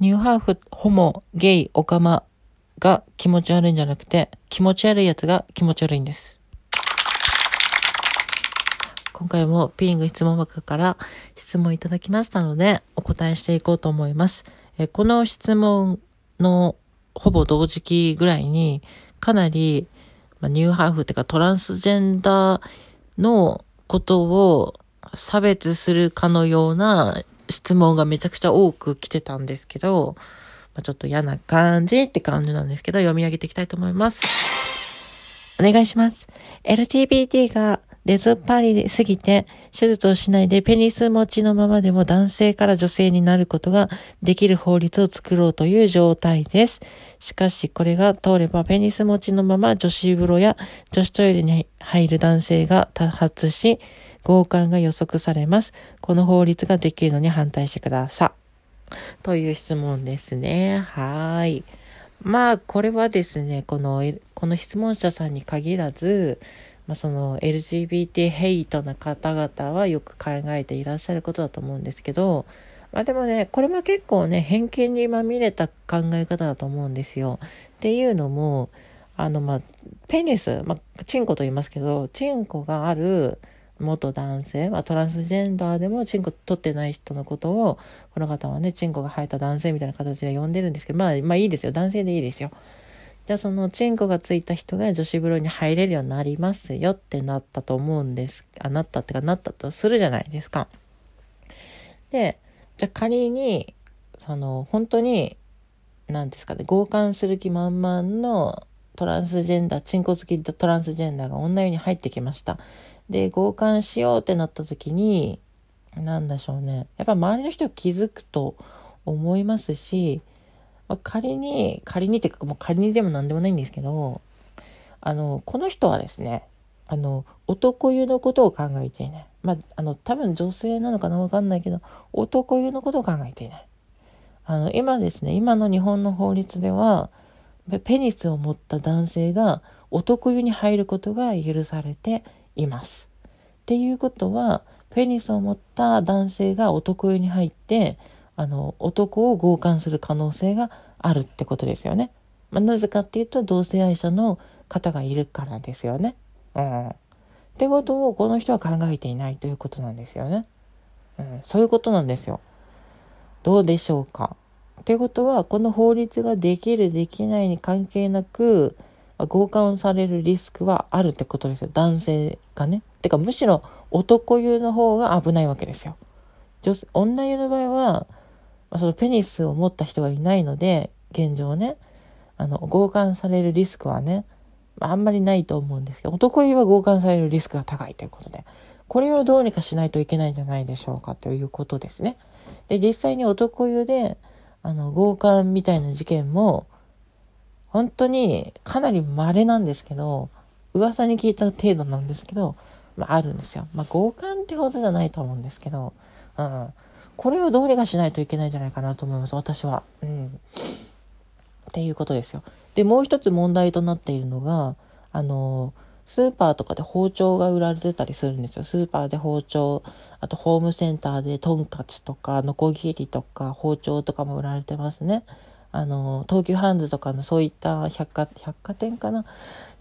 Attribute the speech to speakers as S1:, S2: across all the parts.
S1: ニューハーフ、ホモ、ゲイ、オカマが気持ち悪いんじゃなくて、気持ち悪いやつが気持ち悪いんです。今回もピーング質問箱から質問いただきましたので、お答えしていこうと思います。えこの質問のほぼ同時期ぐらいに、かなり、ま、ニューハーフっていうかトランスジェンダーのことを差別するかのような質問がめちゃくちゃ多く来てたんですけど、まあ、ちょっと嫌な感じって感じなんですけど、読み上げていきたいと思います。お願いします。LGBT が出ずっぱりすぎて、手術をしないでペニス持ちのままでも男性から女性になることができる法律を作ろうという状態です。しかし、これが通ればペニス持ちのまま女子風呂や女子トイレに入る男性が多発し、強姦が予測されます。この法律ができるのに反対してください。という質問ですね。はい。まあ、これはですね、この、この質問者さんに限らず、まあ、その LGBT ヘイトな方々はよく考えていらっしゃることだと思うんですけど、まあでもね、これも結構ね、偏見にまみれた考え方だと思うんですよ。っていうのも、あの、まあ、ペニス、まあ、チンコと言いますけど、チンコがある元男性、まあ、トランスジェンダーでもチンコ取ってない人のことを、この方はね、チンコが生えた男性みたいな形で呼んでるんですけど、まあ、まあいいですよ。男性でいいですよ。じゃあそのチンコがついた人が女子風呂に入れるようになりますよってなったと思うんです。あ、なったってかなったとするじゃないですか。で、じゃあ仮に、その、本当に、何ですかね、強姦する気満々のトランスジェンダー、チンコ付きトランスジェンダーが女湯に入ってきました。で、強姦しようってなった時に、なんでしょうね。やっぱ周りの人気づくと思いますし、まあ、仮に、仮にってか、もう仮にでも何でもないんですけど、あの、この人はですね、あの、男湯のことを考えていない。まあ、あの、多分女性なのかなわかんないけど、男湯のことを考えていない。あの、今ですね、今の日本の法律では、ペニスを持った男性が男湯に入ることが許されています。っていうことは、ペニスを持った男性が男湯に入って、あの、男を強姦する可能性があるってことですよね。まあ、なぜかっていうと、同性愛者の方がいるからですよね。うん。ってことをこの人は考えていないということなんですよね。うん、そういうことなんですよ。どうでしょうか。ってことは、この法律ができる、できないに関係なく、強姦されるリスクはあるってことですよ。男性がね。てか、むしろ男湯の方が危ないわけですよ。女女湯の場合は、あそのペニスを持った人がいないので、現状ね、あの、強姦されるリスクはね、まあんまりないと思うんですけど、男湯は強姦されるリスクが高いということで、これをどうにかしないといけないんじゃないでしょうかということですね。で、実際に男湯で、あの、強姦みたいな事件も、本当にかなり稀なんですけど、噂に聞いた程度なんですけど、まあ、あるんですよ。まあ、強姦ってほどじゃないと思うんですけど、うん。これをどうにかしないといけないんじゃないかなと思います、私は。うん。っていうことですよ。で、もう一つ問題となっているのが、あの、スーパーとかで包丁が売られてたりするんですよ。スーパーで包丁、あとホームセンターでトンカチとか、ノコギリとか、包丁とかも売られてますね。あの、東急ハンズとかのそういった百貨、百貨店かな？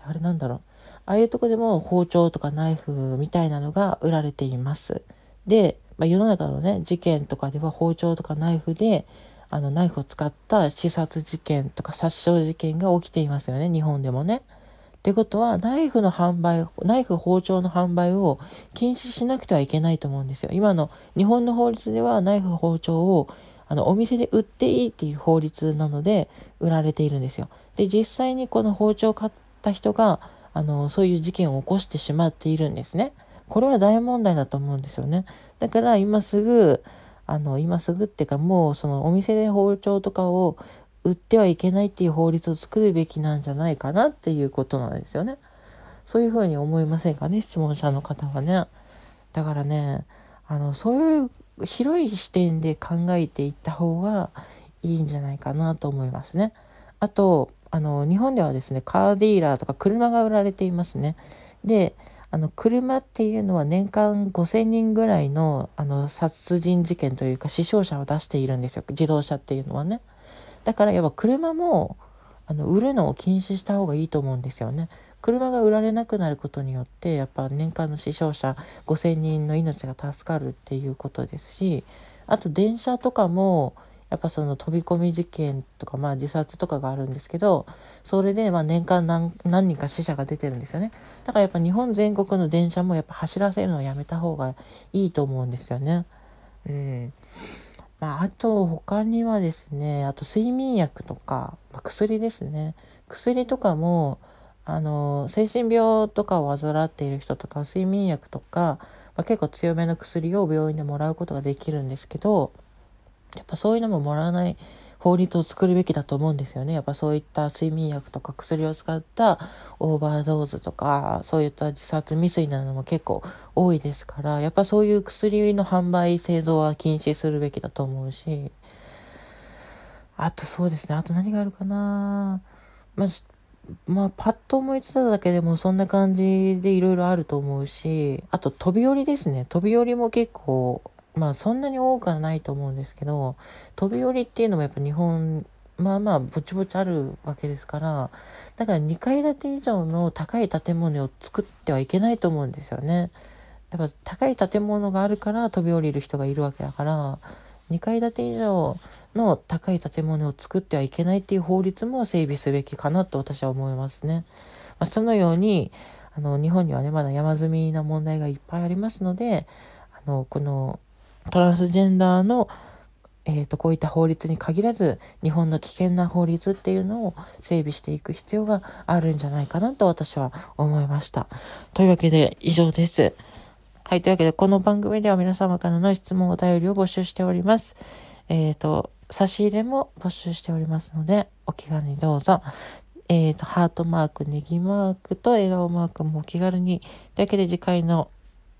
S1: あれなんだろう。ああいうとこでも包丁とかナイフみたいなのが売られています。で、まあ、世の中のね、事件とかでは包丁とかナイフで、あの、ナイフを使った刺殺事件とか殺傷事件が起きていますよね、日本でもね。ってことは、ナイフの販売、ナイフ包丁の販売を禁止しなくてはいけないと思うんですよ。今の日本の法律ではナイフ包丁をあのお店で売っていいっていう法律なので売られているんですよ。で、実際にこの包丁を買った人が、あの、そういう事件を起こしてしまっているんですね。これは大問題だと思うんですよね。だから今すぐ、あの、今すぐっていうかもうそのお店で包丁とかを売ってはいけないっていう法律を作るべきなんじゃないかなっていうことなんですよね。そういうふうに思いませんかね、質問者の方はね。だからね、あの、そういう広い視点で考えていった方がいいんじゃないかなと思いますね。あと、あの、日本ではですね、カーディーラーとか車が売られていますね。で、あの、車っていうのは年間5000人ぐらいの、あの、殺人事件というか死傷者を出しているんですよ。自動車っていうのはね。だから、やっぱ車も、あの、売るのを禁止した方がいいと思うんですよね。車が売られなくなることによって、やっぱ年間の死傷者5000人の命が助かるっていうことですし、あと電車とかも、やっぱその飛び込み事件とか、まあ自殺とかがあるんですけど、それでま年間何何人か死者が出てるんですよね。だからやっぱ日本全国の電車もやっぱ走らせるのをやめた方がいいと思うんですよね。うん。まああと他にはですね、あと睡眠薬とか、まあ、薬ですね。薬とかも、あの、精神病とかを患っている人とか、睡眠薬とか、まあ、結構強めの薬を病院でもらうことができるんですけど、やっぱそういうのももらわない法律を作るべきだと思うんですよね。やっぱそういった睡眠薬とか薬を使ったオーバードーズとか、そういった自殺未遂なのも結構多いですから、やっぱそういう薬の販売、製造は禁止するべきだと思うし、あとそうですね、あと何があるかなまあ、まあ、パッと思いついただけでもそんな感じでいろいろあると思うし、あと飛び降りですね。飛び降りも結構まあそんなに多くはないと思うんですけど飛び降りっていうのもやっぱ日本まあまあぼちぼちあるわけですからだから2階建て以上の高い建物を作ってはいけないと思うんですよね。やっぱ高い建物があるから飛び降りる人がいるわけだから2階建て以上の高い建物を作ってはいけないっていう法律も整備すべきかなと私は思いますね。まあ、そのようにあの日本にはねまだ山積みな問題がいっぱいありますのであのこのトランスジェンダーの、えっ、ー、と、こういった法律に限らず、日本の危険な法律っていうのを整備していく必要があるんじゃないかなと私は思いました。というわけで、以上です。はい、というわけで、この番組では皆様からの質問、お便りを募集しております。えっ、ー、と、差し入れも募集しておりますので、お気軽にどうぞ。えっ、ー、と、ハートマーク、ネギマークと笑顔マークもお気軽に。というわけで次回の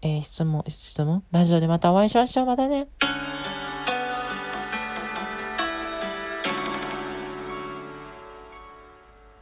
S1: えー、質問、質問？ラジオでまたお会いしましょう。またね。